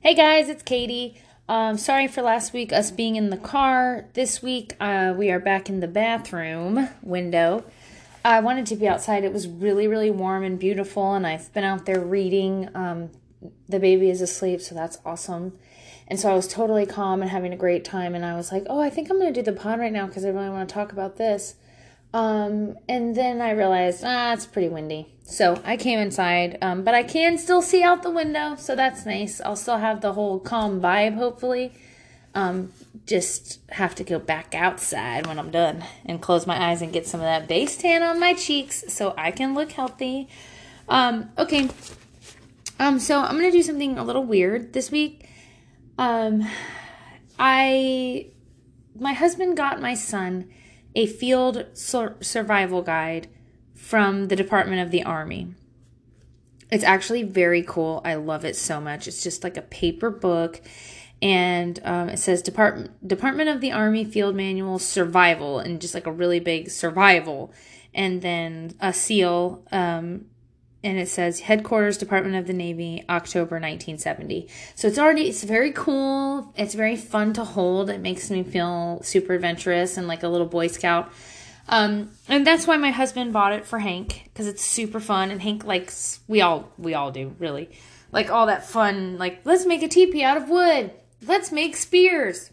Hey guys, it's Katie. Um, sorry for last week us being in the car. This week uh, we are back in the bathroom window. I wanted to be outside. It was really, really warm and beautiful, and I've been out there reading. Um, the baby is asleep, so that's awesome. And so I was totally calm and having a great time. And I was like, oh, I think I'm going to do the pod right now because I really want to talk about this. Um, and then I realized, ah, it's pretty windy. So I came inside, um, but I can still see out the window, so that's nice. I'll still have the whole calm vibe, hopefully. Um, just have to go back outside when I'm done and close my eyes and get some of that base tan on my cheeks so I can look healthy. Um, okay. Um, so I'm gonna do something a little weird this week. Um, I, my husband got my son a field sur- survival guide from the Department of the Army. It's actually very cool. I love it so much. It's just like a paper book, and um, it says Department Department of the Army Field Manual Survival, and just like a really big survival, and then a seal. Um, and it says headquarters department of the navy october 1970 so it's already it's very cool. It's very fun to hold. It makes me feel super adventurous and like a little boy scout. Um, and that's why my husband bought it for Hank because it's super fun and Hank likes we all we all do really. Like all that fun like let's make a teepee out of wood. Let's make spears.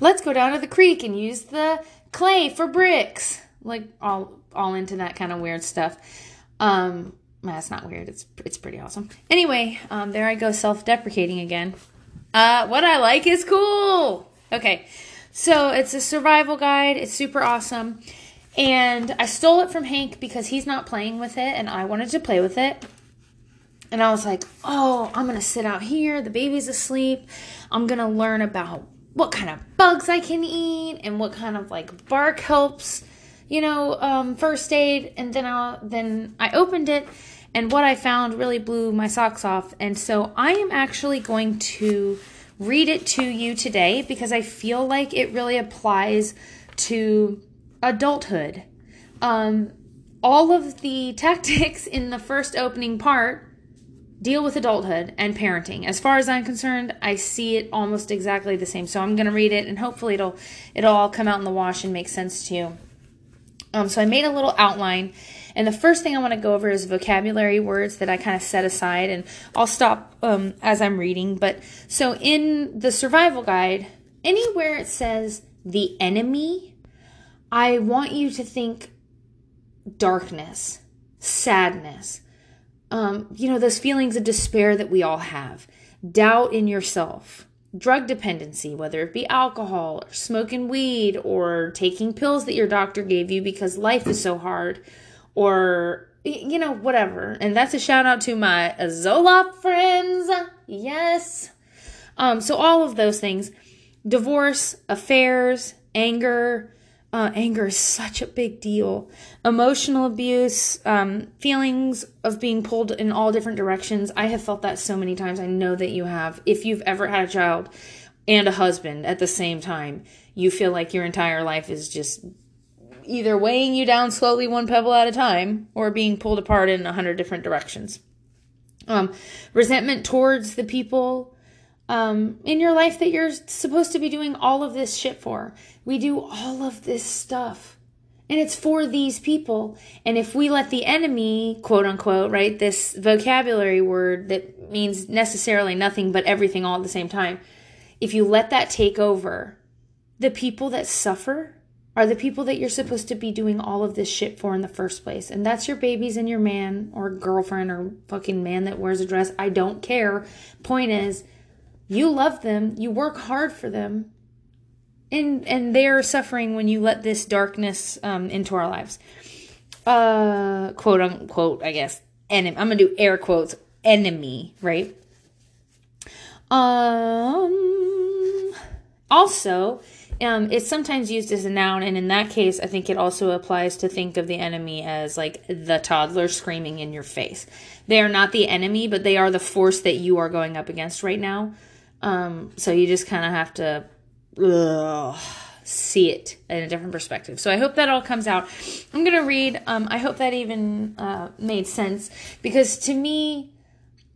Let's go down to the creek and use the clay for bricks. Like all all into that kind of weird stuff um that's not weird it's it's pretty awesome anyway um there i go self-deprecating again uh what i like is cool okay so it's a survival guide. It's super awesome. And I stole it from Hank because he's not playing with it and I wanted to play with it. And I was like, oh, I'm to sit out here. The baby's asleep. I'm to learn about what kind of bugs I can eat and what kind of like bark helps, you know, um, first aid. And then I then I opened it and what I found really blew my socks off. And so I am actually going to read it to you today because I feel like it really applies to adulthood. Um, all of the tactics in the first opening part deal with adulthood and parenting. As far as I'm concerned, I see it almost exactly the same. So I'm going to read it and hopefully it'll it'll all come out in the wash and make sense to you. Um, so I made a little outline and the first thing I want to go over is vocabulary words that I kind of set aside, and I'll stop um, as I'm reading. But so in the survival guide, anywhere it says the enemy, I want you to think darkness, sadness, um, you know, those feelings of despair that we all have, doubt in yourself, drug dependency, whether it be alcohol or smoking weed or taking pills that your doctor gave you because life is so hard or you know whatever. And that's a shout out to my zoloft friends. Yes. Um so all of those things divorce affairs anger uh, anger is such a big deal. Emotional abuse um, feelings of being pulled in all different directions. I have felt that so many times. I know that you have. If you've ever had a child and a husband at the same time you feel like your entire life is just either weighing you down slowly one pebble at a time or being pulled apart in a hundred different directions. Um, resentment towards the people um, in your life that you're supposed to be doing all of this shit for. We do all of this stuff. And it's for these people. And if we let the enemy, quote unquote, right, this vocabulary word that means necessarily nothing but everything all at the same time, if you let that take over, the people that suffer are the people that you're supposed to be doing all of this shit for in the first place. And that's your babies and your man or girlfriend or fucking man that wears a dress. I don't care. Point is, you love them, you work hard for them, and and they're suffering when you let this darkness um, into our lives. Uh, quote unquote, I guess. Enemy. I'm gonna do air quotes. Enemy, right? Um. Also, um, it's sometimes used as a noun, and in that case, I think it also applies to think of the enemy as like the toddler screaming in your face. They are not the enemy, but they are the force that you are going up against right now. Um, so you just kind of have to ugh, see it in a different perspective. So I hope that all comes out. I'm gonna read. Um, I hope that even uh, made sense because to me,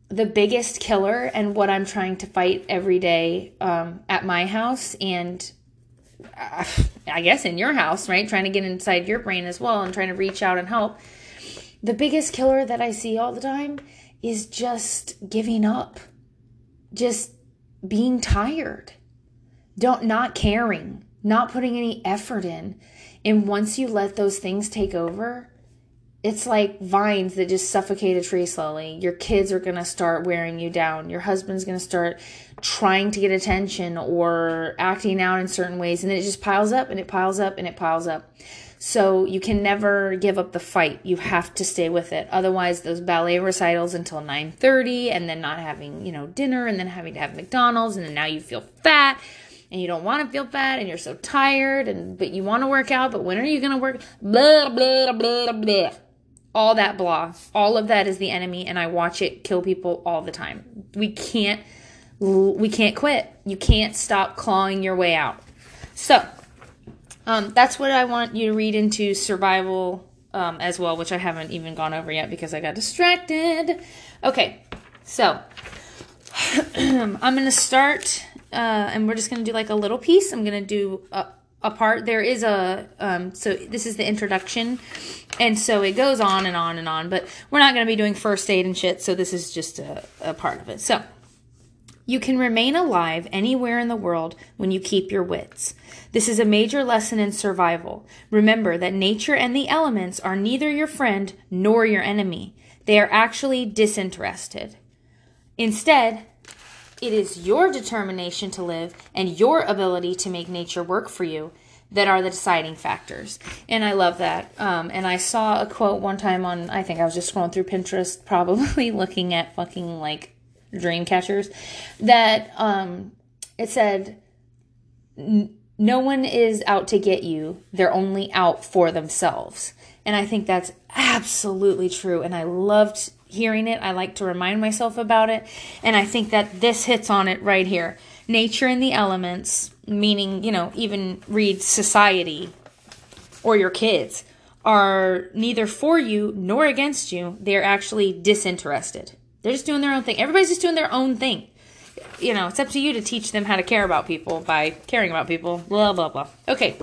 the biggest killer and what I'm trying to fight every day um, at my house and uh, I guess in your house, right? Trying to get inside your brain as well and trying to reach out and help. The biggest killer that I see all the time is just giving up, just being tired, don't not caring, not putting any effort in. And once you let those things take over, it's like vines that just suffocate a tree slowly. Your kids are going to start wearing you down. Your husband's going to start trying to get attention or acting out in certain ways. And it just piles up and it piles up and it piles up. So you can never give up the fight. You have to stay with it. Otherwise, those ballet recitals until 9:30 and then not having, you know, dinner and then having to have McDonald's and then now you feel fat and you don't want to feel fat and you're so tired and but you want to work out, but when are you going to work? Blah blah blah blah all that blah all of that is the enemy and i watch it kill people all the time we can't we can't quit you can't stop clawing your way out so um, that's what i want you to read into survival um, as well which i haven't even gone over yet because i got distracted. Okay so i'm gonna start uh, and we're just gonna do like a little piece. I'm gonna do a, a part. There is a um, so this is the introduction and so it goes on and on and on, but we're not going to be doing first aid and shit, so this is just a, a part of it. So, you can remain alive anywhere in the world when you keep your wits. This is a major lesson in survival. Remember that nature and the elements are neither your friend nor your enemy. They are actually disinterested. Instead, it is your determination to live and your ability to make nature work for you that are the deciding factors. And I love that. Um, and I saw a quote one time on, I think I was just scrolling through Pinterest, probably looking at fucking like dream catchers, that um, it said, no one is out to get you, they're only out for themselves. And I think that's absolutely true. And I loved hearing it. I like to remind myself about it. And I think that this hits on it right here. Nature and the elements meaning, you know, even read society or your kids, are neither for you nor against you. They're actually disinterested. They're just doing their own thing. Everybody's just doing their own thing. You know, it's up to you to teach them how to care about people by caring about people. Blah, blah, blah. Okay.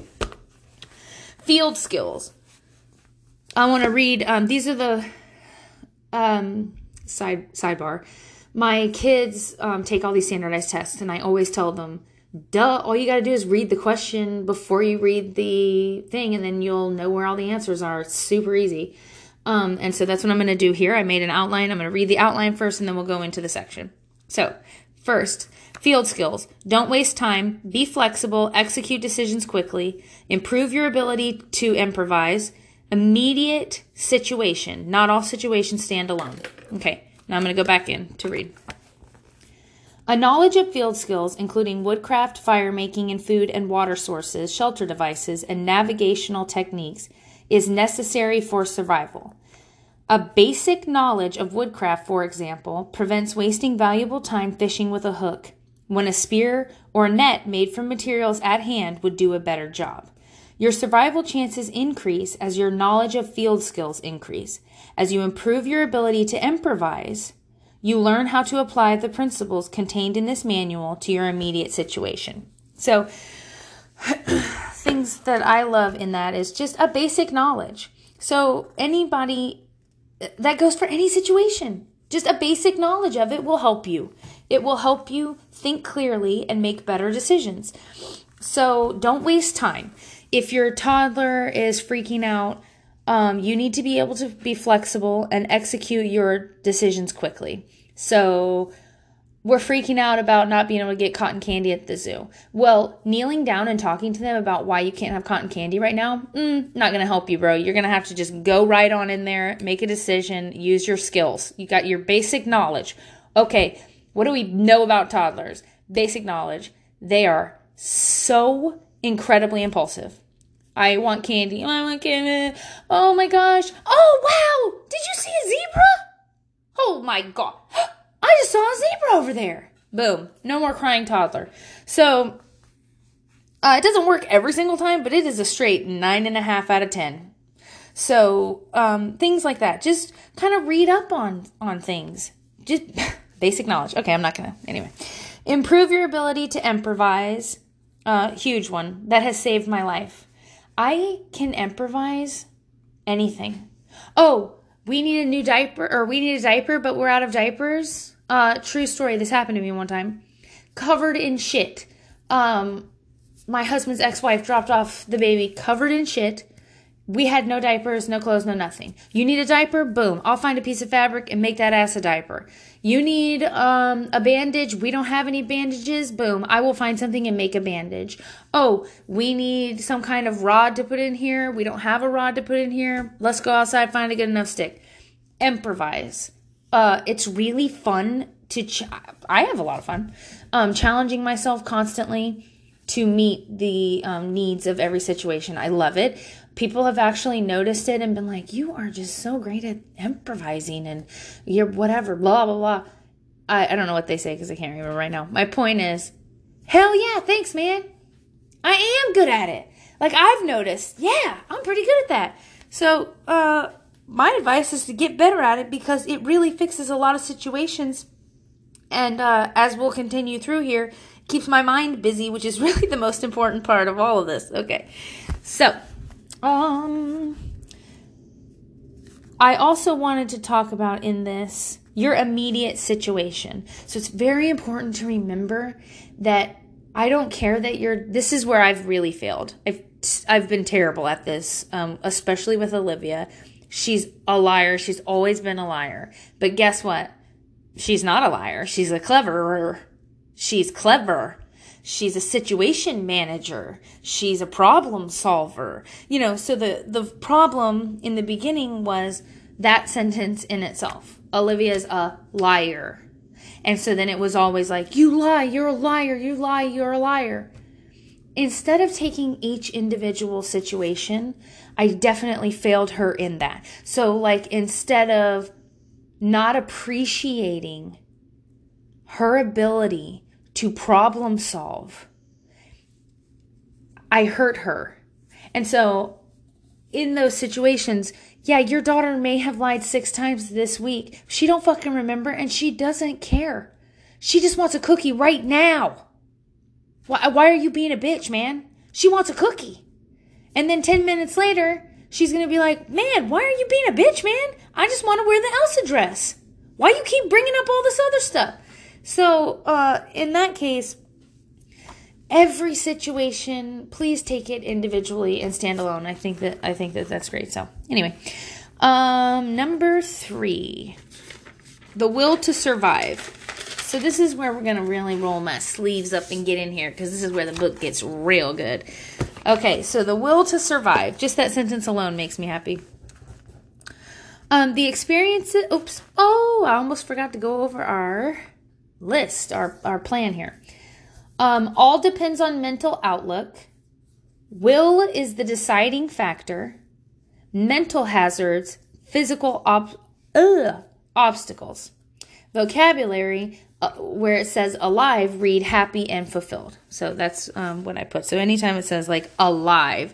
Field skills. I want to read, um, these are the um, side sidebar. My kids um, take all these standardized tests, and I always tell them duh, all you got to do is read the question before you read the thing, and then you'll know where all the answers are. It's super easy. Um, and so that's what I'm going to do here. I made an outline. I'm going to read the outline first, and then we'll go into the section. So, first, field skills. Don't waste time. Be flexible. Execute decisions quickly. Improve your ability to improvise. Immediate situation. Not all situations stand alone. Okay, now I'm going to go back in to read. A knowledge of field skills, including woodcraft, fire making, and food and water sources, shelter devices, and navigational techniques, is necessary for survival. A basic knowledge of woodcraft, for example, prevents wasting valuable time fishing with a hook, when a spear or net made from materials at hand would do a better job. Your survival chances increase as your knowledge of field skills increase. As you improve your ability to improvise, you learn how to apply the principles contained in this manual to your immediate situation. So, things that I love in that is just a basic knowledge. So, anybody that goes for any situation, just a basic knowledge of it will help you. It will help you think clearly and make better decisions. So, don't waste time. If your toddler is freaking out, um, you need to be able to be flexible and execute your decisions quickly. So we're freaking out about not being able to get cotton candy at the zoo. Well, kneeling down and talking to them about why you can't have cotton candy right now, mm, not going to help you, bro. You're going to have to just go right on in there, make a decision, use your skills. You got your basic knowledge. Okay, what do we know about toddlers? Basic knowledge. They are so incredibly impulsive. I want candy. I want candy. Oh my gosh. Oh wow. Did you see a zebra? Oh my god. I just saw a zebra over there. Boom. No more crying toddler. So uh, it doesn't work every single time, but it is a straight nine and a half out of ten. So um, things like that. Just kind of read up on on things. Just Basic knowledge. Okay, I'm not gonna. Anyway, improve your ability to improvise. Uh, huge one that has saved my life. I can improvise anything. Oh, we need a new diaper, or we need a diaper, but we're out of diapers. Uh, true story. This happened to me one time. Covered in shit. Um, my husband's ex-wife dropped off the baby covered in shit we had no diapers, no clothes, no nothing. You need a diaper? Boom. I'll find a piece of fabric and make that ass a diaper. You need um, a bandage? We don't have any bandages? Boom. I will find something and make a bandage. Oh, we need some kind of rod to put in here. We don't have a rod to put in here. Let's go outside, find a good enough stick. Improvise. Uh, it's really fun to. Ch- I have a lot of fun um, challenging myself constantly to meet the um, needs of every situation. I love it people have actually noticed it and been like, you are just so great at improvising and you're whatever, blah, blah, blah. I, I don't know what they say because I can't remember right now. My point is, hell yeah, thanks, man. I am good at it. Like I've noticed, yeah, I'm pretty good at that. So, uh, my advice is to get better at it because it really fixes a lot of situations. And uh, as we'll continue through here, keeps my mind busy, which is really the most important part of all of this. Okay, so um, I also wanted to talk about in this your immediate situation. So it's very important to remember that I don't care that you're. This is where I've really failed. I've I've been terrible at this, um, especially with Olivia. She's a liar. She's always been a liar. But guess what? She's not a liar. She's a cleverer. She's clever. She's a situation manager. She's a problem solver. You know, so the, the problem in the beginning was that sentence in itself. Olivia's a liar. And so then it was always like, you lie, you're a liar, you lie, you're a liar. Instead of taking each individual situation, I definitely failed her in that. So, like, instead of not appreciating her ability to problem solve. I hurt her. And so, in those situations, yeah, your daughter may have lied six times this week. She don't fucking remember and she doesn't care. She just wants a cookie right now. Why, why are you being a bitch, man? She wants a cookie. And then 10 minutes later, she's going to be like, man, why are you being a bitch, man? I just want to wear the Elsa dress. Why you keep bringing up all this other stuff? So, uh, in that case, every situation, please take it individually and stand alone. I think that I think that that's great. So, anyway, um, number three, the will to survive. So this is where we're gonna really roll my sleeves up and get in here because this is where the book gets real good. Okay, so the will to survive. Just that sentence alone makes me happy. Um, the experiences. Oops. Oh, I almost forgot to go over our list, our, our plan here. Um, all depends on mental outlook. Will is the deciding factor. Mental hazards, physical ob- ugh, obstacles. Vocabulary, uh, where it says alive, read happy and fulfilled. So that's um, what I put. So anytime it says like alive,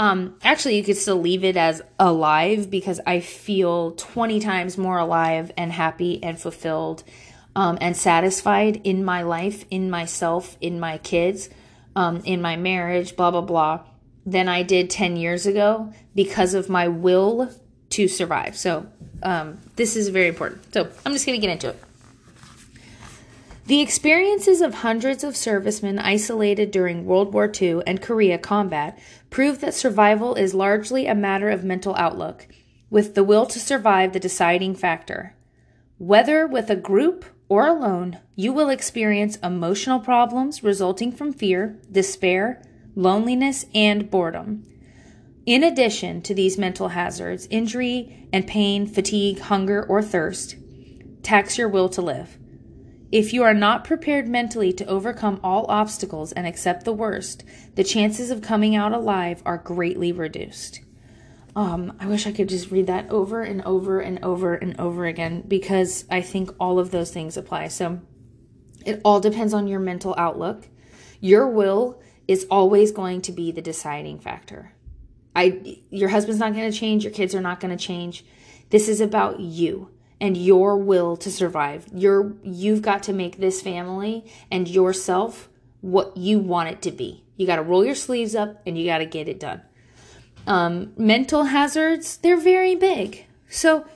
um, actually, you could still leave it as alive because I feel 20 times more alive and happy and fulfilled um, and satisfied in my life, in myself, in my kids, um, in my marriage, blah, blah, blah, than I did 10 years ago because of my will to survive. So, um, this is very important. So, I'm just going to get into it. The experiences of hundreds of servicemen isolated during World War II and Korea combat prove that survival is largely a matter of mental outlook, with the will to survive the deciding factor. Whether with a group or alone, you will experience emotional problems resulting from fear, despair, loneliness, and boredom. In addition to these mental hazards, injury and pain, fatigue, hunger, or thirst tax your will to live. If you are not prepared mentally to overcome all obstacles and accept the worst, the chances of coming out alive are greatly reduced. Um, I wish I could just read that over and over and over and over again because I think all of those things apply. So it all depends on your mental outlook. Your will is always going to be the deciding factor. I your husband's not going to change, your kids are not going to change. This is about you. And your will to survive. Your you've got to make this family and yourself what you want it to be. You got to roll your sleeves up and you got to get it done. Um, mental hazards, they're very big. So,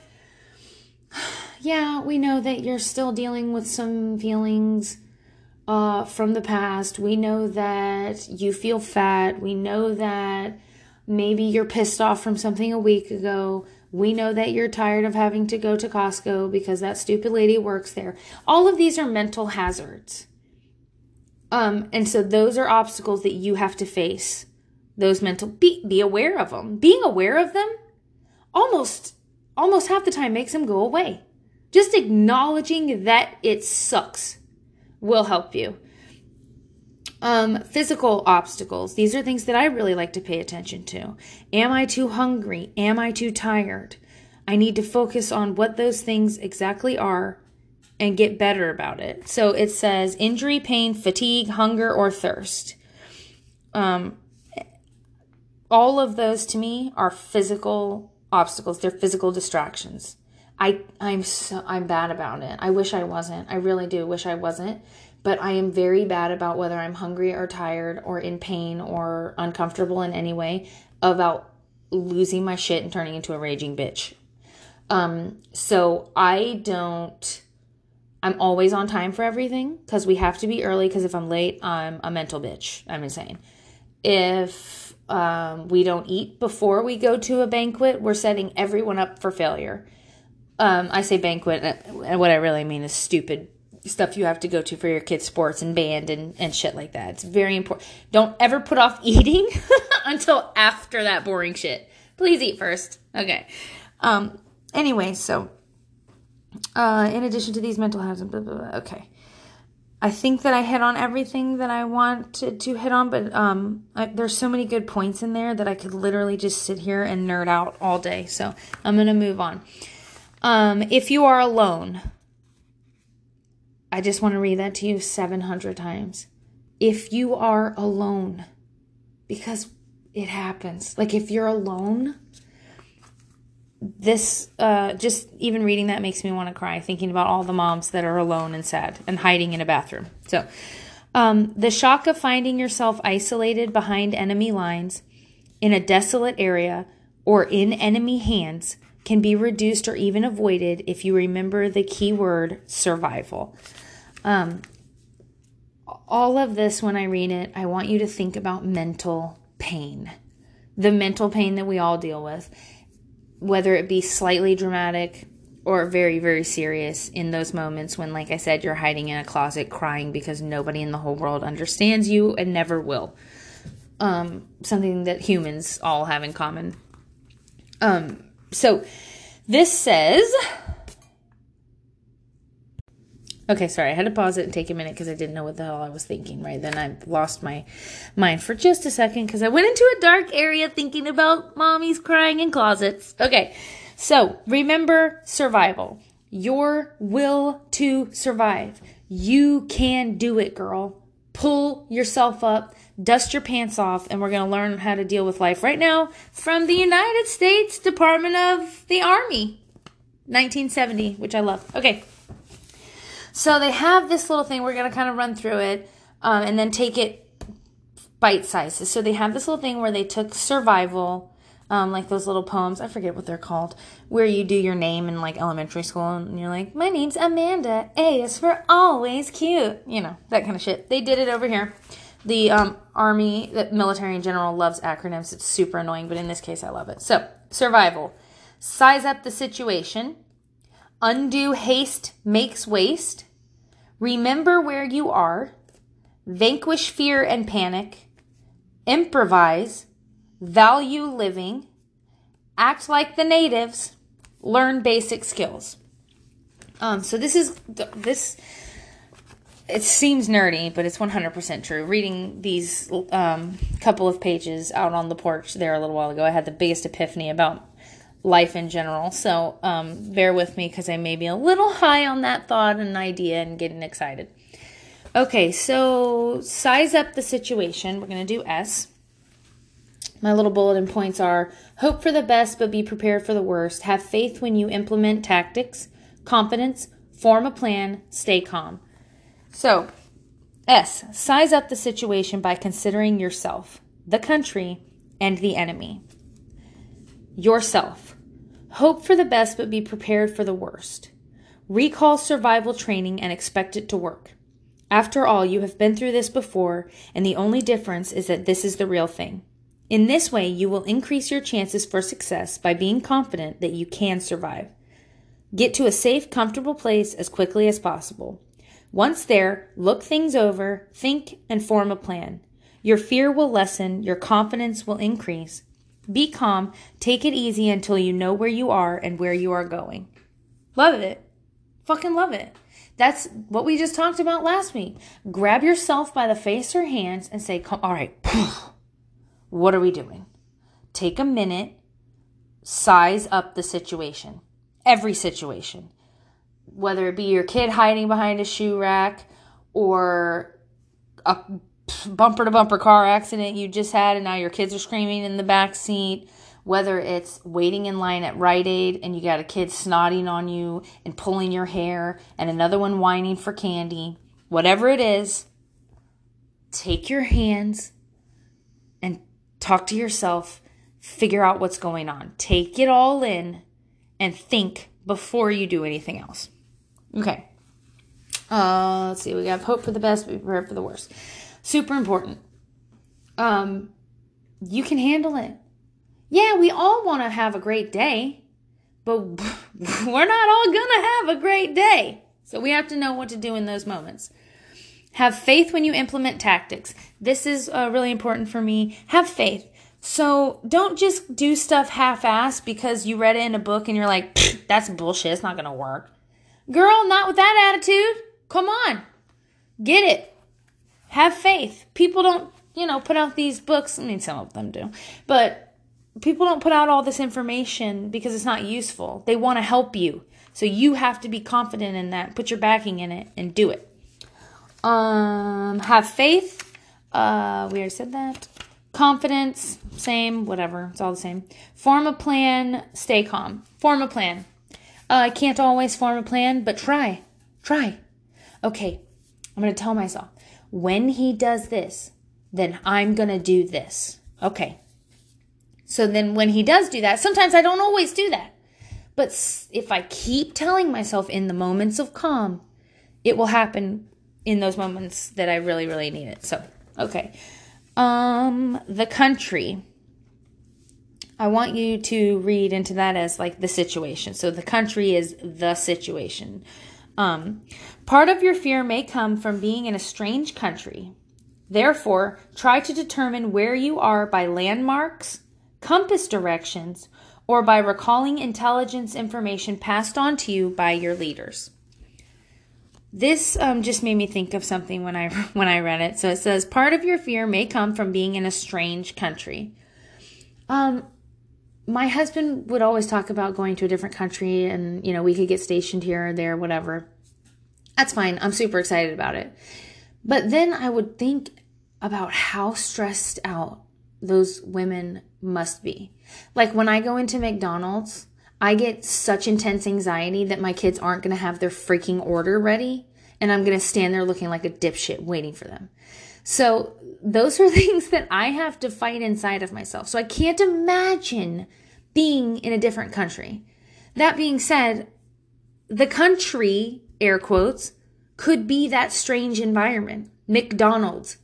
yeah, we know that you're still dealing with some feelings uh, from the past. We know that you feel fat. We know that maybe you're pissed off from something a week ago. We know that you're tired of having to go to Costco because that stupid lady works there. All of these are mental hazards. Um, and so those are obstacles that you have to face. Those mental be be aware of them. Being aware of them almost almost half the time makes them go away. Just acknowledging that it sucks will help you. Um, physical obstacles. These are things that I really like to pay attention to. Am I too hungry? Am I too tired? I need to focus on what those things exactly are and get better about it. So it says injury, pain, fatigue, hunger, or thirst. Um, all of those to me are physical obstacles. They're physical distractions. I I'm so I'm bad about it. I wish I wasn't. I really do wish I wasn't. But I am very bad about whether I'm hungry or tired or in pain or uncomfortable in any way about losing my shit and turning into a raging bitch. Um so I don't I'm always on time for everything because we have to be early because if I'm late, I'm a mental bitch. I'm insane. If um, we don't eat before we go to a banquet, we're setting everyone up for failure. Um, I say banquet, and what I really mean is stupid stuff you have to go to for your kids' sports and band and, and shit like that. It's very important. Don't ever put off eating until after that boring shit. Please eat first. Okay. Um, anyway, so uh, in addition to these mental hazards, blah, blah, blah. okay. I think that I hit on everything that I wanted to hit on, but um, I, there's so many good points in there that I could literally just sit here and nerd out all day. So I'm gonna move on. Um, if you are alone, I just want to read that to you 700 times. If you are alone, because it happens. Like if you're alone, this uh, just even reading that makes me want to cry thinking about all the moms that are alone and sad and hiding in a bathroom so um, the shock of finding yourself isolated behind enemy lines in a desolate area or in enemy hands can be reduced or even avoided if you remember the key word survival um, all of this when i read it i want you to think about mental pain the mental pain that we all deal with whether it be slightly dramatic or very, very serious in those moments when, like I said, you're hiding in a closet crying because nobody in the whole world understands you and never will. Um, something that humans all have in common. Um, so this says Okay, sorry, I had to pause it and take a minute because I didn't know what the hell I was thinking right then. I lost my mind for just a second because I went into a dark area thinking about mommies crying in closets. Okay, so remember survival. Your will to survive. You can do it, girl. Pull yourself up, dust your pants off, and we're going to learn how to deal with life right now from the United States Department of the Army, 1970, which I love. Okay. So they have this little thing. We're going to kind of run through it um, and then take it bite sizes. So they have this little thing where they took survival, um, like those little poems. I forget what they're called, where you do your name in like elementary school and you're like, my name's Amanda. A is for always cute. You know, that kind of shit. They did it over here. The um, army, the military in general loves acronyms. It's super annoying, but in this case, I love it. So, survival. Size up the situation. Undue haste makes waste. Remember where you are. Vanquish fear and panic. Improvise. Value living. Act like the natives. Learn basic skills. Um, so this is this. It seems nerdy, but it's 100% true. Reading these um, couple of pages out on the porch there a little while ago, I had the biggest epiphany about life in general. So um, bear with me because I may be a little high on that thought and idea and getting excited. Okay, so size up the situation. We're going to do S. My little bulletin points are hope for the best, but be prepared for the worst. Have faith when you implement tactics. confidence, form a plan, stay calm. So, S, size up the situation by considering yourself, the country, and the enemy. Yourself. Hope for the best but be prepared for the worst. Recall survival training and expect it to work. After all, you have been through this before, and the only difference is that this is the real thing. In this way, you will increase your chances for success by being confident that you can survive. Get to a safe, comfortable place as quickly as possible. Once there, look things over, think, and form a plan. Your fear will lessen, your confidence will increase. Be calm, take it easy until you know where you are and where you are going. Love it. Fucking love it. That's what we just talked about last week. Grab yourself by the face or hands and say, All right, what are we doing? Take a minute, size up the situation. Every situation. Whether it be your kid hiding behind a shoe rack or a bumper to bumper car accident you just had and now your kids are screaming in the back seat whether it's waiting in line at Rite Aid and you got a kid snotting on you and pulling your hair and another one whining for candy, whatever it is, take your hands and talk to yourself, figure out what's going on. Take it all in and think before you do anything else. Okay. Uh, let's see. We have hope for the best, be prepared for the worst. Super important. Um, you can handle it yeah, we all want to have a great day, but we're not all going to have a great day. So we have to know what to do in those moments. Have faith when you implement tactics. This is uh, really important for me. Have faith. So don't just do stuff half assed because you read it in a book and you're like, that's bullshit. It's not going to work. Girl, not with that attitude. Come on. Get it. Have faith. People don't, you know, put out these books. I mean, some of them do. But people don't put out all this information because it's not useful. They want to help you. So you have to be confident in that. Put your backing in it and do it. Um, have faith. Uh, we already said that. Confidence, same, whatever. It's all the same. Form a plan. Stay calm. Form a plan. Uh, I can't always form a plan, but try. Try. Okay, I'm going to tell myself when he does this, then I'm going to do this. Okay, so then when he does do that, sometimes I don't always do that. But if I keep telling myself in the moments of calm, it will happen in those moments that I really, really need it. So, okay. Um, the country. I want you to read into that as like the situation. So the country is the situation. Um, part of your fear may come from being in a strange country. Therefore, try to determine where you are by landmarks, compass directions, or by recalling intelligence information passed on to you by your leaders. This um, just made me think of something when I when I read it. So it says, "Part of your fear may come from being in a strange country." Um, my husband would always talk about going to a different country, and you know we could get stationed here or there, whatever. That's fine. I'm super excited about it. But then I would think about how stressed out those women must be. Like when I go into McDonald's, I get such intense anxiety that my kids aren't going to have their freaking order ready and I'm going to stand there looking like a dipshit waiting for them. So, those are things that I have to fight inside of myself. So, I can't imagine being in a different country. That being said, the country, air quotes, could be that strange environment. McDonald's,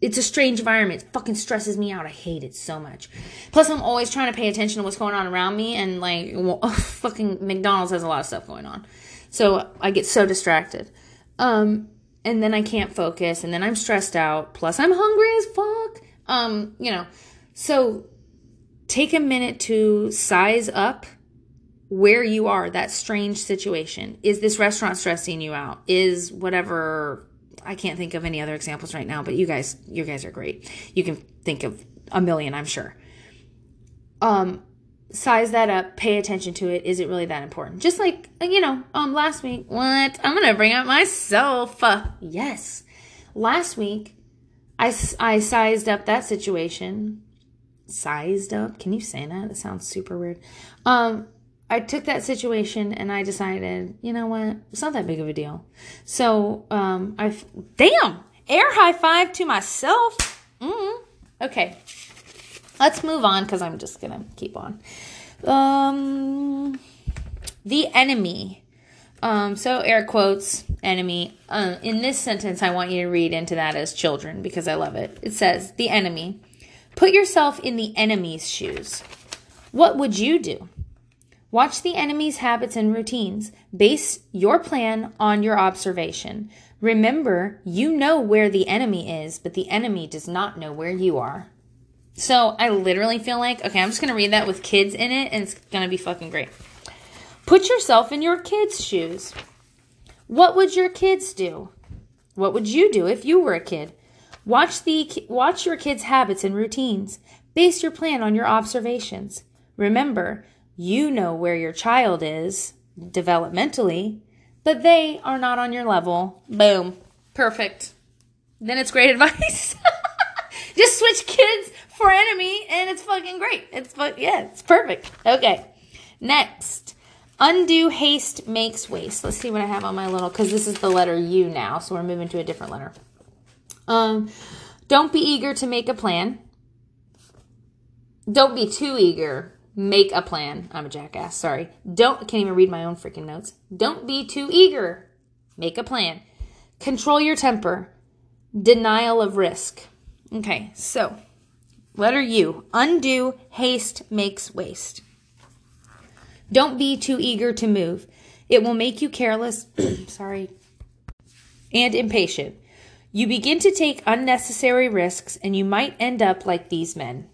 it's a strange environment. It fucking stresses me out. I hate it so much. Plus, I'm always trying to pay attention to what's going on around me, and like, well, fucking McDonald's has a lot of stuff going on, so I get so distracted. Um, and then I can't focus, and then I'm stressed out. Plus, I'm hungry as fuck. Um, you know, so take a minute to size up where you are. That strange situation. Is this restaurant stressing you out? Is whatever I can't think of any other examples right now, but you guys, you guys are great. You can think of a million, I'm sure. Um, size that up, pay attention to it. Is it really that important? Just like, you know, um, last week, what? I'm going to bring up myself. Uh, yes. Last week, I, I sized up that situation. Sized up? Can you say that? That sounds super weird. Um, I took that situation and I decided, you know what, it's not that big of a deal. So um, I damn air high five to myself. Mm. Okay, let's move on because I'm just gonna keep on. Um, the enemy. Um, so air quotes enemy. Uh, in this sentence, I want you to read into that as children because I love it. It says the enemy. Put yourself in the enemy's shoes. What would you do? Watch the enemy's habits and routines. Base your plan on your observation. Remember, you know where the enemy is, but the enemy does not know where you are. So I literally feel like, okay, I'm just going to read that with kids in it, and it's going to be fucking great. Put yourself in your kids' shoes. What would your kids do? What would you do if you were a kid? Watch the watch your kids' habits and routines. Base your plan on your observations. Remember, you know where your child is developmentally, but they are not on your level. Boom. Perfect. Then it's great advice. Just switch kids for enemy and it's fucking great. It's but yeah, it's perfect. Okay. Next. undue haste makes waste. Let's see what I have on my little cuz this is the letter U now, so we're moving to a different letter. Um don't be eager to make a plan. Don't be too eager. Make a plan. I'm a jackass. Sorry. Don't can't even read my own freaking notes. Don't be too eager. Make a plan. Control your temper. Denial of risk. Okay, so letter U. undue, haste makes waste. Don't be too eager to move. It will make you careless, sorry, and impatient. You begin to take unnecessary risks and you might end up like these men.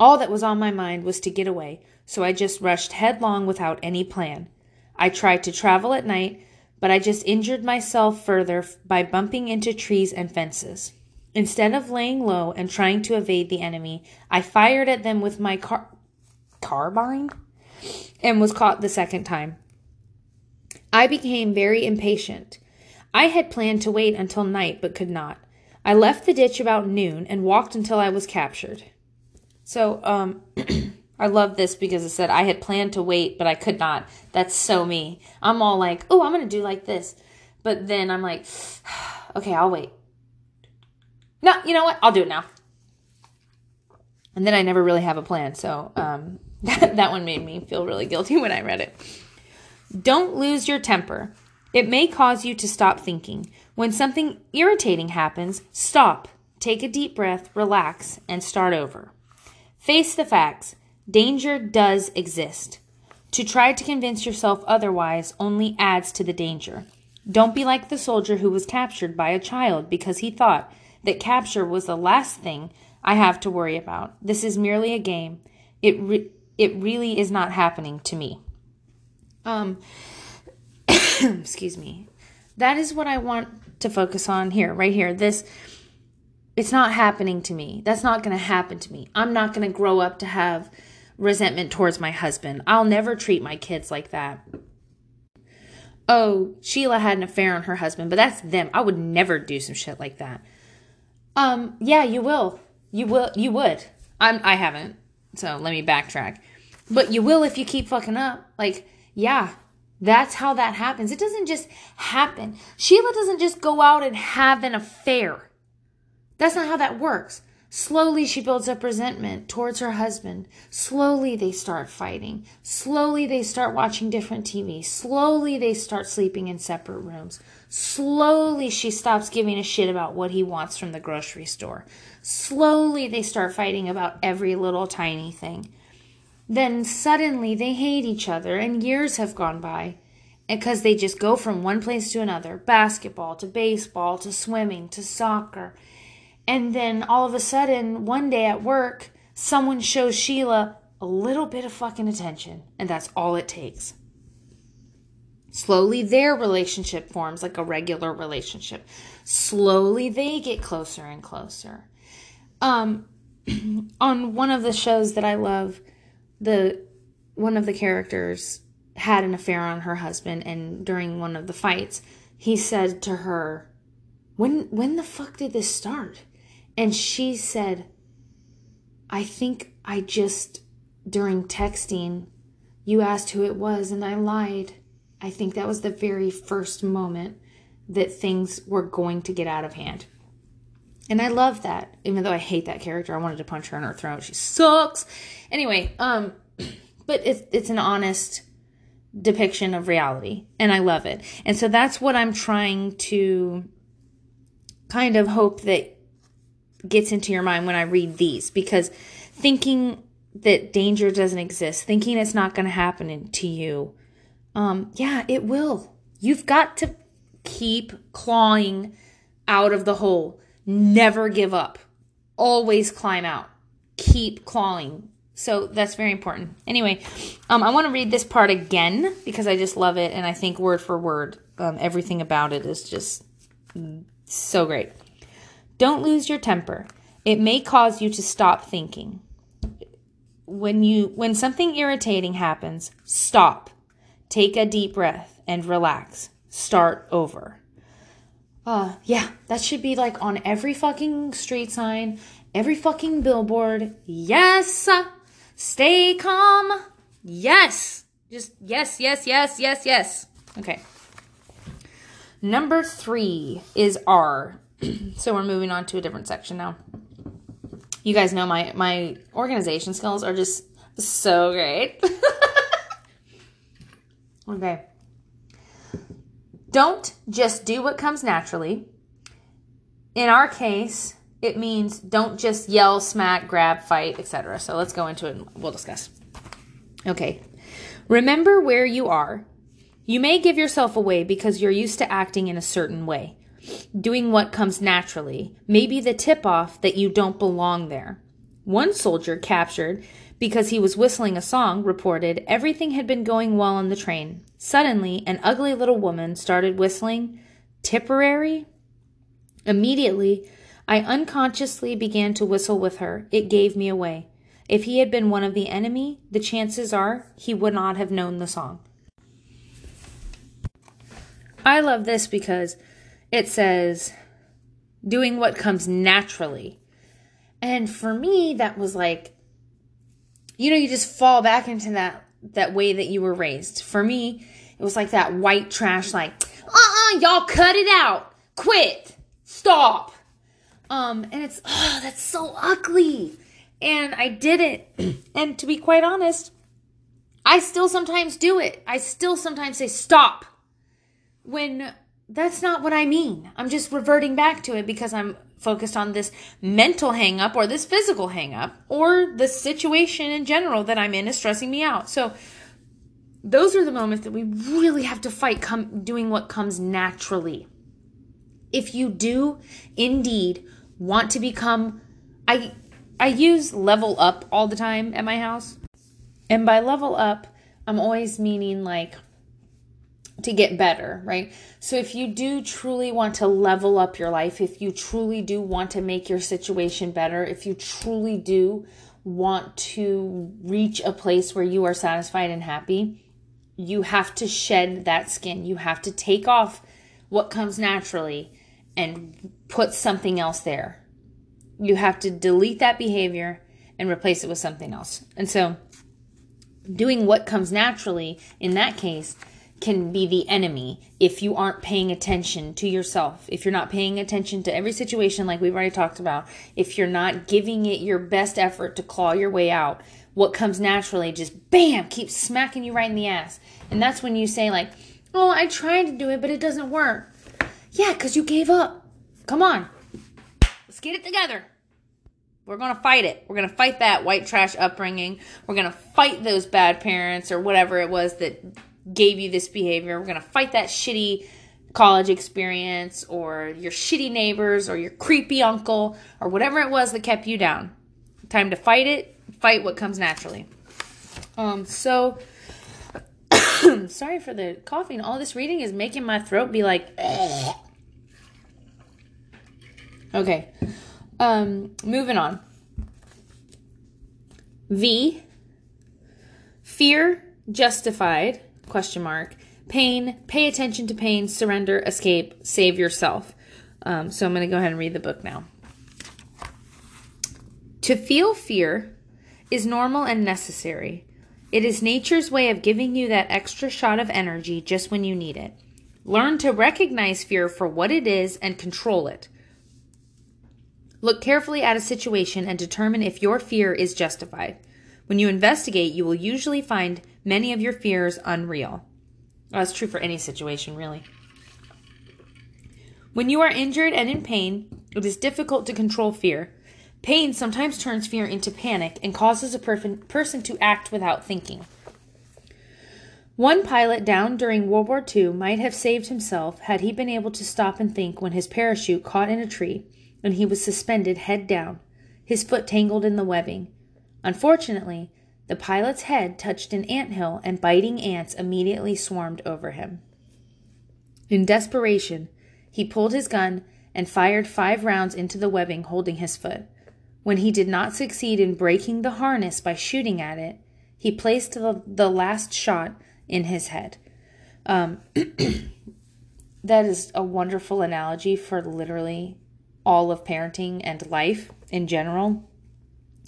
All that was on my mind was to get away, so I just rushed headlong without any plan. I tried to travel at night, but I just injured myself further by bumping into trees and fences. Instead of laying low and trying to evade the enemy, I fired at them with my car- carbine and was caught the second time. I became very impatient. I had planned to wait until night, but could not. I left the ditch about noon and walked until I was captured. So, um, I love this because it said I had planned to wait, but I could not. That's so me. I'm all like, oh, I'm going to do like this. But then I'm like, okay, I'll wait. No, you know what? I'll do it now. And then I never really have a plan. So, um, that, that one made me feel really guilty when I read it. Don't lose your temper. It may cause you to stop thinking. When something irritating happens, stop, take a deep breath, relax, and start over. Face the facts. Danger does exist. To try to convince yourself otherwise only adds to the danger. Don't be like the soldier who was captured by a child because he thought that capture was the last thing I have to worry about. This is merely a game. It re- it really is not happening to me. Um excuse me. That is what I want to focus on here, right here. This, it's not happening to me. That's not going to happen to me. I'm not going to grow up to have resentment towards my husband. I'll never treat my kids like that. Oh, Sheila had an affair on her husband, but that's them. I would never do some shit like that. Um, yeah, you will. You will. You would. I'm. I haven't. So let me backtrack. But you will if you keep fucking up. Like, yeah, that's how that happens. It doesn't just happen. Sheila doesn't just go out and have an affair. That's not how that works. Slowly, she builds up resentment towards her husband. Slowly, they start fighting. Slowly, they start watching different TV. Slowly, they start sleeping in separate rooms. Slowly, she stops giving a shit about what he wants from the grocery store. Slowly, they start fighting about every little tiny thing. Then suddenly they hate each other, and years have gone by. Because they just go from one place to another basketball to baseball to swimming to soccer. And then all of a sudden, one day at work, someone shows Sheila a little bit of fucking attention, and that's all it takes. Slowly, their relationship forms like a regular relationship. Slowly, they get closer and closer. Um, on one of the shows that I love, the one of the characters had an affair on her husband and during one of the fights he said to her when when the fuck did this start and she said i think i just during texting You asked who it was, and I lied. I think that was the very first moment that things were going to get out of hand. And I love that. Even though I hate that character, I wanted to punch her in her throat. She sucks. Anyway, um, but it's it's an honest depiction of reality, and I love it. And so that's what I'm trying to kind of hope that gets into your mind when I read these, because thinking that danger doesn't exist, thinking it's not going to happen to you, um, yeah, it will. You've got to keep clawing out of the hole. Never give up. Always climb out. Keep clawing. So that's very important. Anyway, um, I want to read this part again because I just love it, and I think word for word, um, everything about it is just so great. Don't lose your temper. It may cause you to stop thinking. When you when something irritating happens, stop. Take a deep breath and relax. Start over. Uh, yeah, that should be like on every fucking street sign, every fucking billboard. Yes, stay calm. Yes, just yes, yes, yes, yes, yes. Okay. Number three is R. so we're moving on to a different section now. You guys know my my organization skills are just so great. okay. Don't just do what comes naturally. In our case, it means don't just yell, smack, grab, fight, etc. So let's go into it and we'll discuss. Okay. Remember where you are. You may give yourself away because you're used to acting in a certain way. Doing what comes naturally may be the tip off that you don't belong there. One soldier captured because he was whistling a song reported everything had been going well on the train. Suddenly, an ugly little woman started whistling Tipperary. Immediately, I unconsciously began to whistle with her. It gave me away. If he had been one of the enemy, the chances are he would not have known the song. I love this because it says, doing what comes naturally. And for me, that was like, you know, you just fall back into that that way that you were raised. For me, it was like that white trash, like, uh-uh, y'all cut it out. Quit. Stop. Um, and it's, oh, that's so ugly. And I did it. and to be quite honest, I still sometimes do it. I still sometimes say stop when that's not what I mean. I'm just reverting back to it because I'm focused on this mental hangup or this physical hangup or the situation in general that I'm in is stressing me out. So those are the moments that we really have to fight come doing what comes naturally. If you do indeed want to become I I use level up all the time at my house. And by level up, I'm always meaning like to get better, right? So if you do truly want to level up your life, if you truly do want to make your situation better, if you truly do want to reach a place where you are satisfied and happy, you have to shed that skin. You have to take off what comes naturally and put something else there. You have to delete that behavior and replace it with something else. And so, doing what comes naturally in that case can be the enemy if you aren't paying attention to yourself. If you're not paying attention to every situation, like we've already talked about, if you're not giving it your best effort to claw your way out, what comes naturally just bam keeps smacking you right in the ass. And that's when you say like oh i tried to do it but it doesn't work. Yeah because you gave up. Come on. Let's get it together. We're gonna fight it. We're gonna fight that white trash upbringing. We're gonna fight those bad parents or whatever it was that gave you this behavior we're gonna fight that shitty college experience or your shitty neighbors or your creepy uncle or whatever it was that kept you down time to fight it fight what comes naturally. Um, so sorry for the coughing. All this reading is making my throat be like. Ugh. Okay. Um, moving on. V. Fear justified question mark pain pay attention to pain surrender escape save yourself um, so i'm going to go ahead and read the book now to feel fear is normal and necessary. It is nature's way of giving you that extra shot of energy just when you need it. Learn to recognize fear for what it is and control it. Look carefully at a situation and determine if your fear is justified. When you investigate, you will usually find many of your fears unreal. Well, that's true for any situation, really. When you are injured and in pain, it is difficult to control fear. Pain sometimes turns fear into panic and causes a per- person to act without thinking. One pilot down during World War II might have saved himself had he been able to stop and think when his parachute caught in a tree and he was suspended head down, his foot tangled in the webbing. Unfortunately, the pilot's head touched an ant hill and biting ants immediately swarmed over him. In desperation, he pulled his gun and fired five rounds into the webbing holding his foot. When he did not succeed in breaking the harness by shooting at it, he placed the, the last shot in his head. Um, that is a wonderful analogy for literally all of parenting and life in general.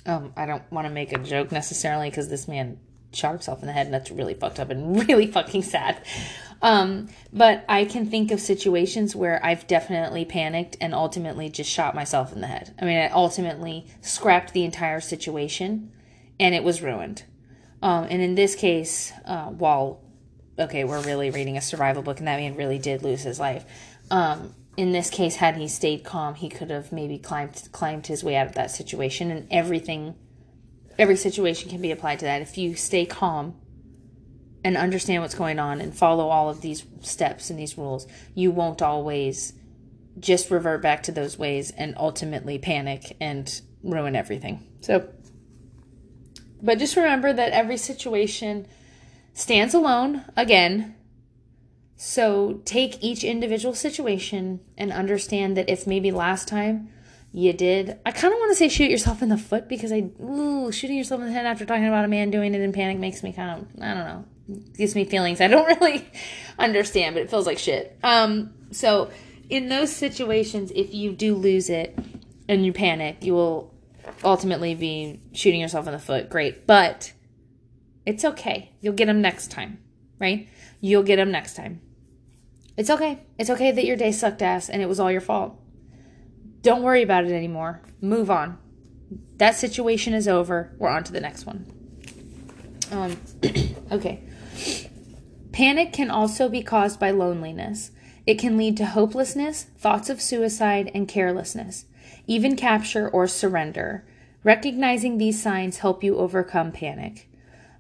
Um, I don't want to make a joke necessarily because this man shot himself in the head and that's really fucked up and really fucking sad. Um, but I can think of situations where I've definitely panicked and ultimately just shot myself in the head. I mean, I ultimately scrapped the entire situation and it was ruined. Um, and in this case, uh, while, okay, we're really reading a survival book and that man really did lose his life. Um, in this case, had he stayed calm, he could have maybe climbed climbed his way out of that situation and everything every situation can be applied to that. If you stay calm and understand what's going on and follow all of these steps and these rules, you won't always just revert back to those ways and ultimately panic and ruin everything. So, but just remember that every situation stands alone again. So take each individual situation and understand that if maybe last time you did. I kind of want to say shoot yourself in the foot because I, ooh, shooting yourself in the head after talking about a man doing it in panic makes me kind of, I don't know, gives me feelings I don't really understand, but it feels like shit. Um, so in those situations, if you do lose it and you panic, you will ultimately be shooting yourself in the foot. Great. But it's okay. You'll get them next time, right? You'll get them next time. It's okay. It's okay that your day sucked ass and it was all your fault. Don't worry about it anymore. Move on. That situation is over. We're on to the next one. Um, okay. Panic can also be caused by loneliness. It can lead to hopelessness, thoughts of suicide, and carelessness, even capture or surrender. Recognizing these signs help you overcome panic.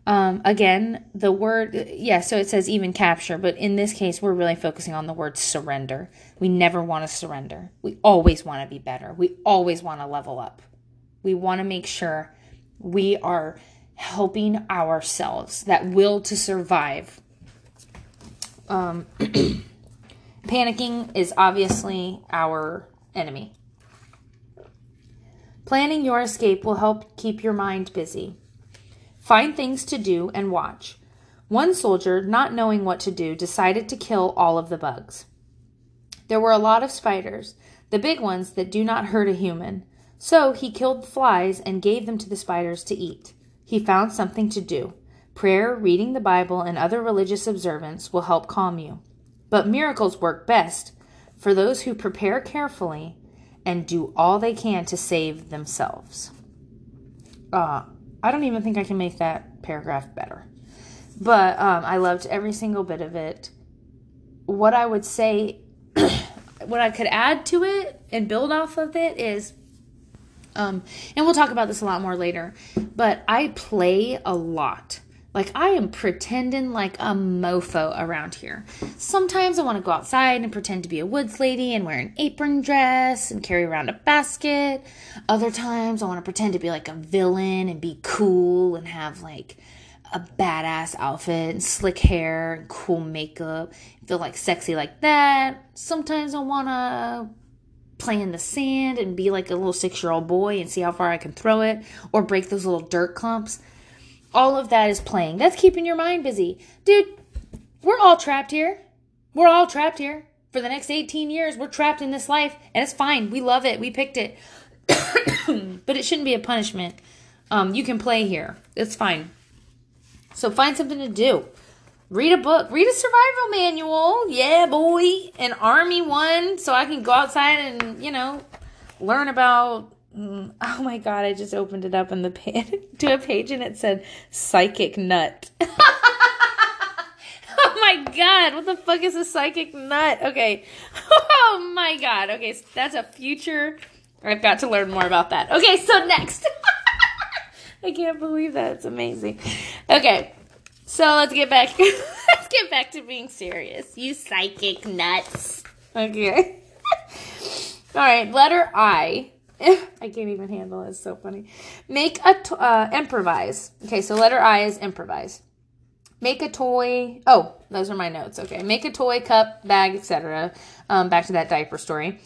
Um, again, the word, yeah, so it says even capture, but in this case, we're really focusing on the word surrender. We never want to surrender. We always want to be better. We always want to level up. We want to make sure we are helping ourselves, that will to survive. Um, panicking is obviously our enemy. Planning your escape will help keep your mind busy. Find things to do and watch. One soldier, not knowing what to do, decided to kill all of the bugs. There were a lot of spiders, the big ones that do not hurt a human. So he killed the flies and gave them to the spiders to eat. He found something to do. Prayer, reading the Bible, and other religious observance will help calm you. But miracles work best for those who prepare carefully and do all they can to save themselves. Uh, I don't even think I can make that paragraph better. But um, I loved every single bit of it. What I would say, what I could add to it and build off of it is, um, and we'll talk about this a lot more later, but I play a lot. Like I am pretending like a mofo around here. Sometimes I want to go outside and pretend to be a woods lady and wear an apron dress and carry around a basket. Other times I want to pretend to be like a villain and be cool and have like a badass outfit and slick hair and cool makeup. Feel like sexy like that. Sometimes I want to play in the sand and be like a little six year old boy and see how far I can throw it or break those little dirt clumps all of that is playing. That's keeping your mind busy. Dude, we're all trapped here. We're all trapped here. For the next 18 years, we're trapped in this life, and it's fine. We love it. We picked it. but it shouldn't be a punishment. Um, you can play here. It's fine. So find something to do. Read a book. Read a survival manual. Yeah, boy. An army one so I can go outside and, you know, learn about Mm, oh my god, I just opened it up in the page to a page and it said psychic nut. oh my god, what the fuck is a psychic nut? Okay. Oh my god. Okay, so that's a future I've got to learn more about that. Okay, so next. I can't believe that. It's amazing. Okay. So let's get back let's get back to being serious. You psychic nuts. Okay. All right, letter I. I can't even handle it. It's so funny. Make a uh, improvise. Okay, so letter I is improvise. Make a toy. Oh, those are my notes. Okay, make a toy, cup, bag, etc. Um, back to that diaper story.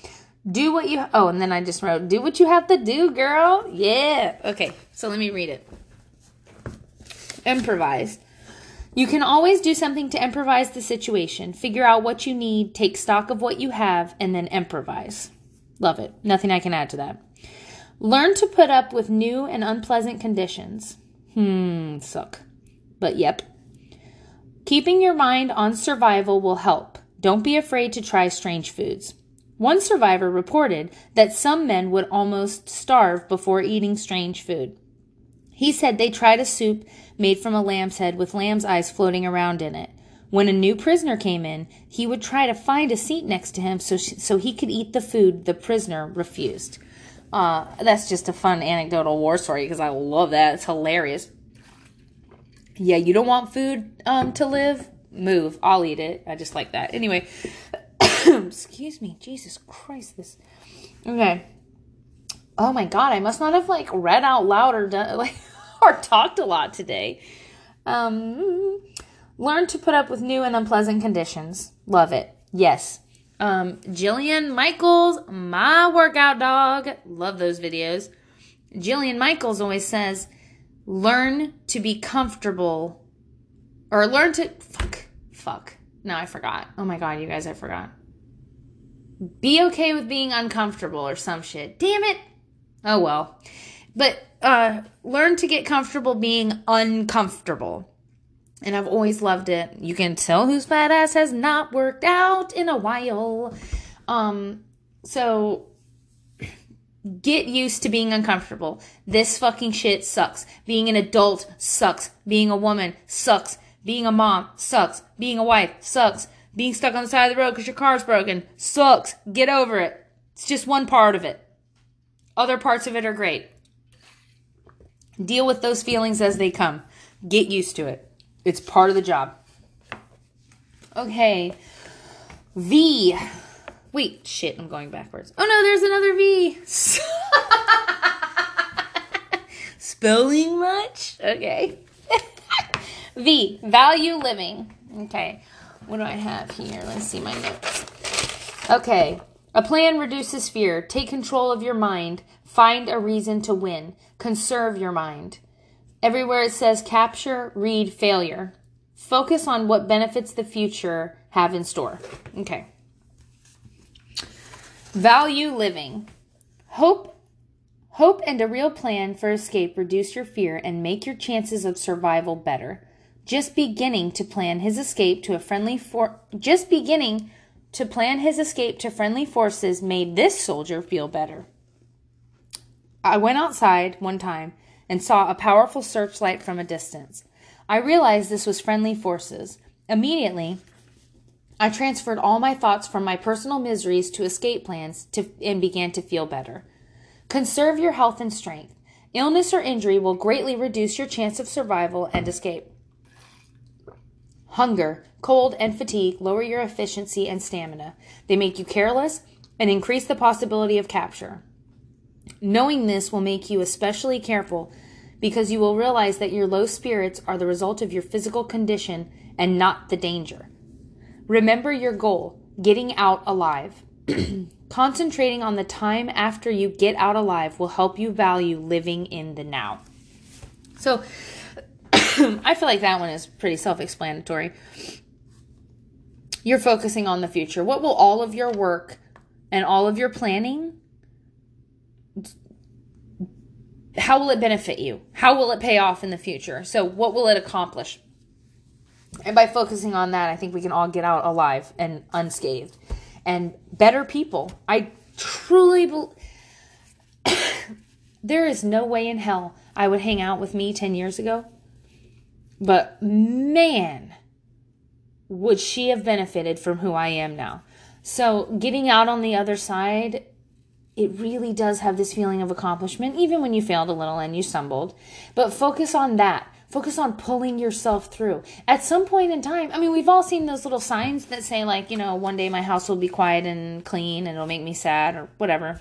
Do what you. Oh, and then I just wrote, do what you have to do, girl. Yeah. Okay, so let me read it. Improvise. You can always do something to improvise the situation. Figure out what you need, take stock of what you have, and then improvise. Love it. Nothing I can add to that. Learn to put up with new and unpleasant conditions. Hmm, suck. But yep. Keeping your mind on survival will help. Don't be afraid to try strange foods. One survivor reported that some men would almost starve before eating strange food. He said they tried a soup made from a lamb's head with lamb's eyes floating around in it. When a new prisoner came in, he would try to find a seat next to him so, she, so he could eat the food the prisoner refused. Uh, that's just a fun anecdotal war story because I love that. It's hilarious. Yeah, you don't want food um, to live? Move. I'll eat it. I just like that. Anyway, excuse me. Jesus Christ, this. Okay. Oh my God, I must not have like read out loud or done like or talked a lot today. Um, learn to put up with new and unpleasant conditions. Love it. Yes. Um, Jillian Michaels, my workout dog. Love those videos. Jillian Michaels always says, learn to be comfortable or learn to fuck fuck. No, I forgot. Oh my god, you guys, I forgot. Be okay with being uncomfortable or some shit. Damn it. Oh well. But uh learn to get comfortable being uncomfortable. And I've always loved it. You can tell whose fat ass has not worked out in a while. Um so get used to being uncomfortable. This fucking shit sucks. Being an adult sucks. Being a woman sucks. Being a mom sucks. Being a wife sucks. Being stuck on the side of the road because your car's broken sucks. Get over it. It's just one part of it. Other parts of it are great. Deal with those feelings as they come. Get used to it. It's part of the job. Okay. V. Wait, shit, I'm going backwards. Oh no, there's another V. Spelling much? Okay. v. Value living. Okay. What do I have here? Let's see my notes. Okay. A plan reduces fear. Take control of your mind. Find a reason to win. Conserve your mind. Everywhere it says capture, read failure. Focus on what benefits the future have in store. Okay. Value living. Hope Hope and a real plan for escape reduce your fear and make your chances of survival better. Just beginning to plan his escape to a friendly for just beginning to plan his escape to friendly forces made this soldier feel better. I went outside one time and saw a powerful searchlight from a distance. I realized this was friendly forces. Immediately, I transferred all my thoughts from my personal miseries to escape plans to, and began to feel better. Conserve your health and strength. Illness or injury will greatly reduce your chance of survival and escape. Hunger, cold, and fatigue lower your efficiency and stamina. They make you careless and increase the possibility of capture. Knowing this will make you especially careful because you will realize that your low spirits are the result of your physical condition and not the danger. Remember your goal getting out alive. Concentrating on the time after you get out alive will help you value living in the now. So, I feel like that one is pretty self explanatory. You're focusing on the future. What will all of your work and all of your planning how will it benefit you? How will it pay off in the future? So, what will it accomplish? And by focusing on that, I think we can all get out alive and unscathed and better people. I truly believe there is no way in hell I would hang out with me 10 years ago. But man, would she have benefited from who I am now. So, getting out on the other side it really does have this feeling of accomplishment, even when you failed a little and you stumbled. But focus on that. Focus on pulling yourself through. At some point in time, I mean, we've all seen those little signs that say, like, you know, one day my house will be quiet and clean and it'll make me sad or whatever.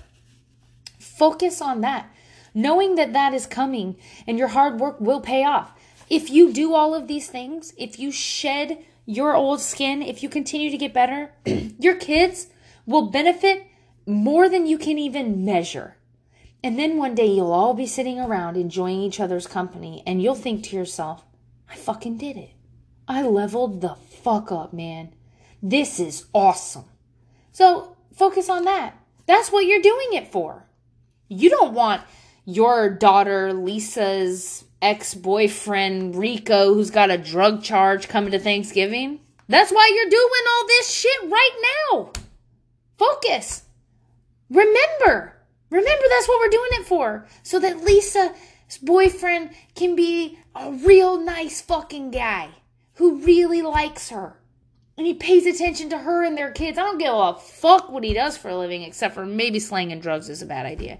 Focus on that, knowing that that is coming and your hard work will pay off. If you do all of these things, if you shed your old skin, if you continue to get better, your kids will benefit more than you can even measure. And then one day you'll all be sitting around enjoying each other's company, and you'll think to yourself, I fucking did it. I leveled the fuck up, man. This is awesome. So focus on that. That's what you're doing it for. You don't want your daughter Lisa's ex boyfriend Rico, who's got a drug charge, coming to Thanksgiving. That's why you're doing all this shit right now. Focus. Remember, remember that's what we're doing it for. So that Lisa's boyfriend can be a real nice fucking guy who really likes her. And he pays attention to her and their kids. I don't give a fuck what he does for a living, except for maybe slanging drugs is a bad idea.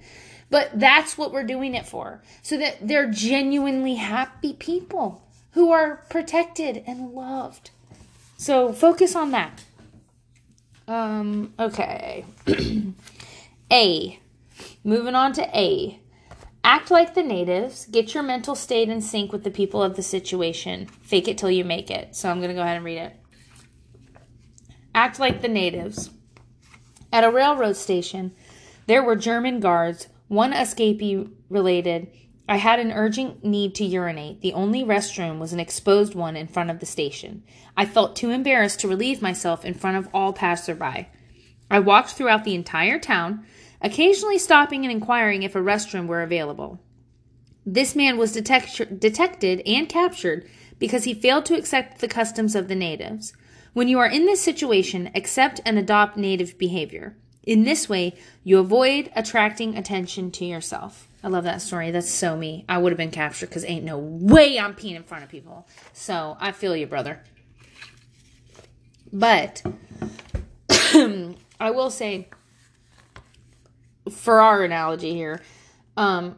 But that's what we're doing it for. So that they're genuinely happy people who are protected and loved. So focus on that. Um, okay. A. Moving on to A. Act like the natives. Get your mental state in sync with the people of the situation. Fake it till you make it. So I'm going to go ahead and read it. Act like the natives. At a railroad station, there were German guards, one escapee related. I had an urgent need to urinate. The only restroom was an exposed one in front of the station. I felt too embarrassed to relieve myself in front of all passerby. I walked throughout the entire town, occasionally stopping and inquiring if a restroom were available. This man was detect- detected and captured because he failed to accept the customs of the natives. When you are in this situation, accept and adopt native behavior. In this way, you avoid attracting attention to yourself. I love that story. That's so me. I would have been captured because ain't no way I'm peeing in front of people. So I feel you, brother. But I will say, for our analogy here, um,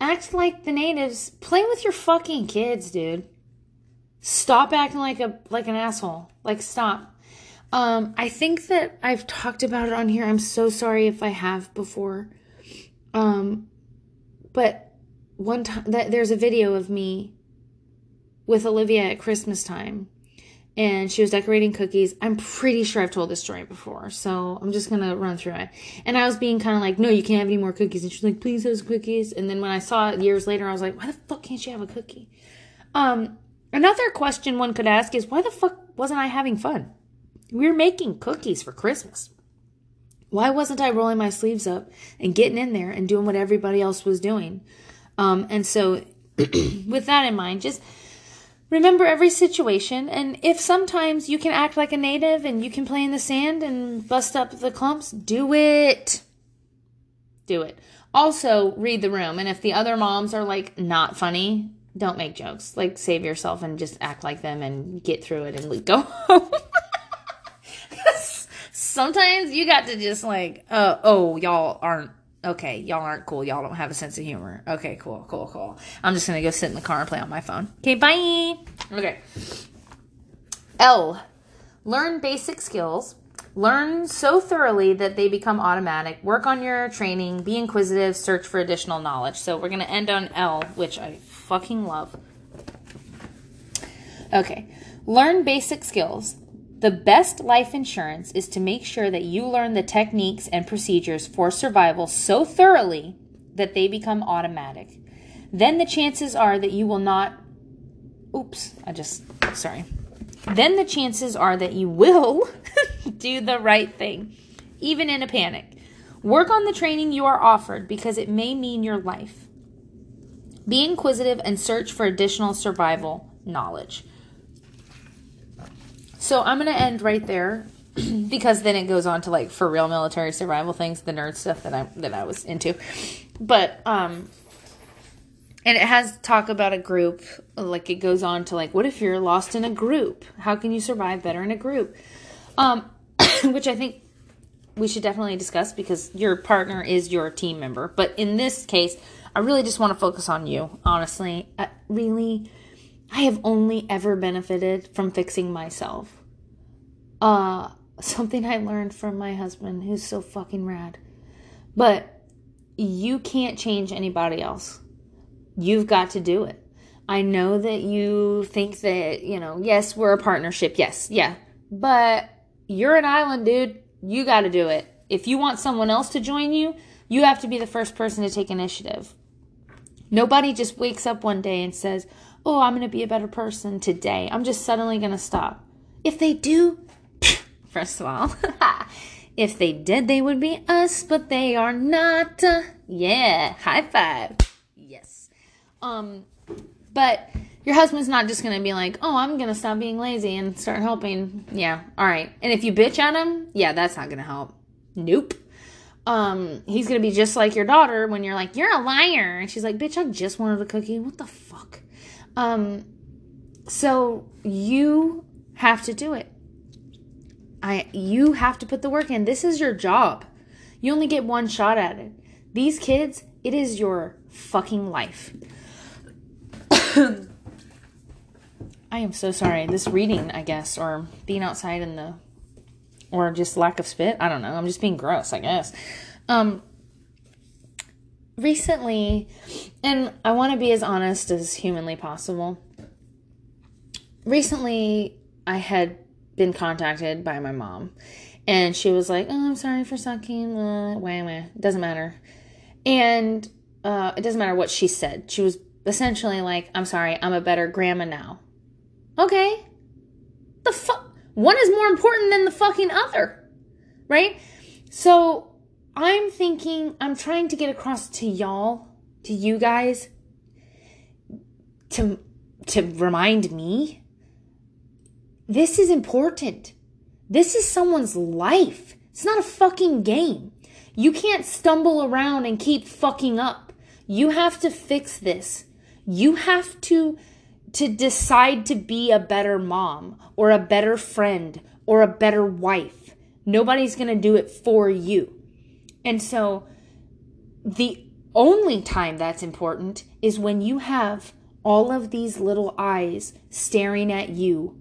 act like the natives. Play with your fucking kids, dude. Stop acting like a like an asshole. Like stop. Um, I think that I've talked about it on here. I'm so sorry if I have before. Um, but one time that there's a video of me with Olivia at Christmas time and she was decorating cookies. I'm pretty sure I've told this story before, so I'm just gonna run through it. And I was being kind of like, "No, you can't have any more cookies." And she's like, "Please have cookies." And then when I saw it years later, I was like, "Why the fuck can't she have a cookie?" Um, another question one could ask is, "Why the fuck wasn't I having fun? We were making cookies for Christmas. Why wasn't I rolling my sleeves up and getting in there and doing what everybody else was doing?" Um, and so, with that in mind, just Remember every situation, and if sometimes you can act like a native and you can play in the sand and bust up the clumps, do it. Do it. Also, read the room, and if the other moms are like not funny, don't make jokes. Like, save yourself and just act like them and get through it and go home. sometimes you got to just like, uh, oh, y'all aren't Okay, y'all aren't cool. Y'all don't have a sense of humor. Okay, cool, cool, cool. I'm just gonna go sit in the car and play on my phone. Okay, bye. Okay. L. Learn basic skills. Learn so thoroughly that they become automatic. Work on your training. Be inquisitive. Search for additional knowledge. So we're gonna end on L, which I fucking love. Okay. Learn basic skills. The best life insurance is to make sure that you learn the techniques and procedures for survival so thoroughly that they become automatic. Then the chances are that you will not. Oops, I just. Sorry. Then the chances are that you will do the right thing, even in a panic. Work on the training you are offered because it may mean your life. Be inquisitive and search for additional survival knowledge. So I'm going to end right there because then it goes on to like for real military survival things, the nerd stuff that I that I was into. But um and it has talk about a group like it goes on to like what if you're lost in a group? How can you survive better in a group? Um which I think we should definitely discuss because your partner is your team member. But in this case, I really just want to focus on you, honestly. I, really I have only ever benefited from fixing myself. Uh something I learned from my husband who's so fucking rad. But you can't change anybody else. You've got to do it. I know that you think that, you know, yes, we're a partnership. Yes, yeah. But you're an island, dude. You got to do it. If you want someone else to join you, you have to be the first person to take initiative. Nobody just wakes up one day and says, Oh, I'm going to be a better person today. I'm just suddenly going to stop. If they do, first of all. if they did, they would be us, but they are not. Yeah, high five. Yes. Um, but your husband's not just gonna be like, oh, I'm gonna stop being lazy and start helping. Yeah, all right. And if you bitch at him, yeah, that's not gonna help. Nope. Um, he's gonna be just like your daughter when you're like, you're a liar, and she's like, bitch, I just wanted a cookie. What the fuck? Um, so you have to do it. I you have to put the work in. This is your job. You only get one shot at it. These kids, it is your fucking life. I am so sorry. This reading, I guess, or being outside in the or just lack of spit. I don't know. I'm just being gross, I guess. Um recently, and I want to be as honest as humanly possible. Recently, I had been contacted by my mom. And she was like, Oh, I'm sorry for sucking. Uh, wah, wah. Doesn't matter. And uh, it doesn't matter what she said. She was essentially like, I'm sorry, I'm a better grandma now. Okay. The fuck? One is more important than the fucking other. Right? So I'm thinking, I'm trying to get across to y'all, to you guys, to to remind me this is important. This is someone's life. It's not a fucking game. You can't stumble around and keep fucking up. You have to fix this. You have to to decide to be a better mom or a better friend or a better wife. Nobody's going to do it for you. And so the only time that's important is when you have all of these little eyes staring at you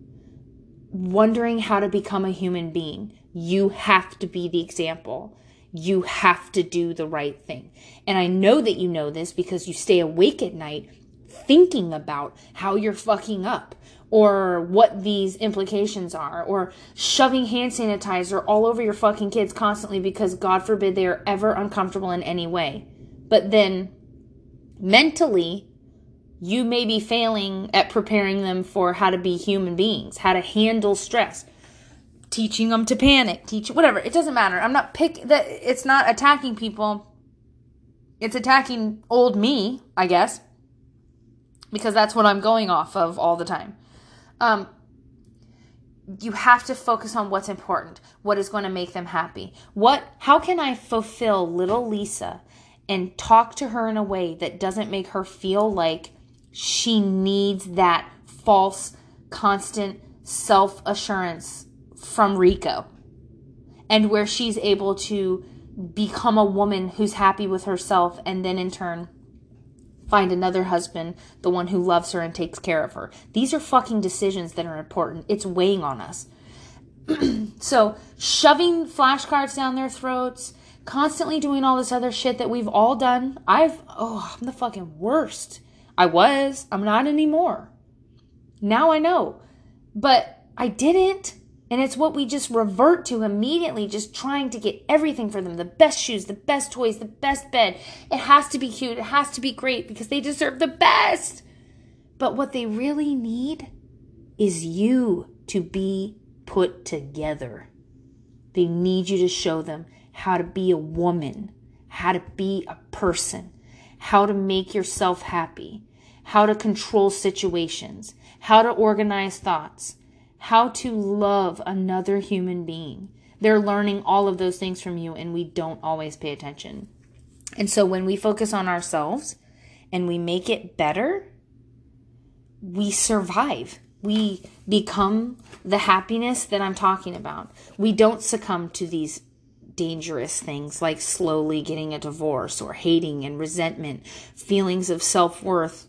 wondering how to become a human being, you have to be the example. You have to do the right thing. And I know that you know this because you stay awake at night thinking about how you're fucking up or what these implications are or shoving hand sanitizer all over your fucking kids constantly because God forbid they are ever uncomfortable in any way. But then mentally, you may be failing at preparing them for how to be human beings, how to handle stress, teaching them to panic, teach whatever. It doesn't matter. I'm not pick that it's not attacking people. It's attacking old me, I guess. Because that's what I'm going off of all the time. Um you have to focus on what's important, what is going to make them happy. What how can I fulfill little Lisa and talk to her in a way that doesn't make her feel like she needs that false, constant self assurance from Rico. And where she's able to become a woman who's happy with herself and then in turn find another husband, the one who loves her and takes care of her. These are fucking decisions that are important. It's weighing on us. so, shoving flashcards down their throats, constantly doing all this other shit that we've all done. I've, oh, I'm the fucking worst. I was. I'm not anymore. Now I know. But I didn't. And it's what we just revert to immediately, just trying to get everything for them the best shoes, the best toys, the best bed. It has to be cute. It has to be great because they deserve the best. But what they really need is you to be put together. They need you to show them how to be a woman, how to be a person, how to make yourself happy, how to control situations, how to organize thoughts, how to love another human being. They're learning all of those things from you, and we don't always pay attention. And so when we focus on ourselves and we make it better, we survive. We become the happiness that I'm talking about. We don't succumb to these dangerous things like slowly getting a divorce or hating and resentment, feelings of self worth,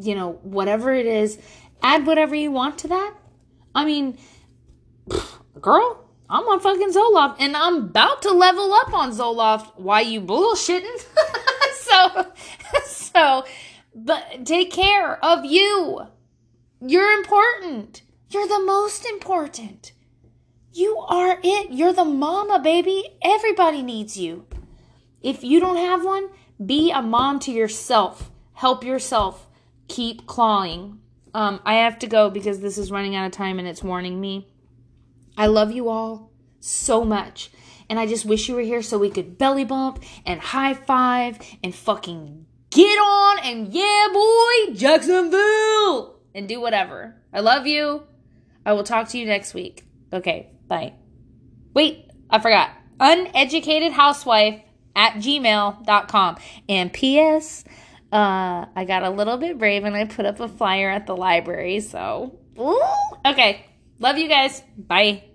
you know, whatever it is. Add whatever you want to that. I mean, girl, I'm on fucking Zoloft and I'm about to level up on Zoloft. Why you bullshitting? so, so, but take care of you. You're important. You're the most important. You are it. You're the mama, baby. Everybody needs you. If you don't have one, be a mom to yourself. Help yourself. Keep clawing. Um, I have to go because this is running out of time and it's warning me. I love you all so much. And I just wish you were here so we could belly bump and high five and fucking get on and yeah, boy, Jacksonville and do whatever. I love you. I will talk to you next week. Okay, bye. Wait, I forgot. Uneducated housewife at gmail.com. And P.S. Uh, I got a little bit brave and I put up a flyer at the library. So, ooh, okay. Love you guys. Bye.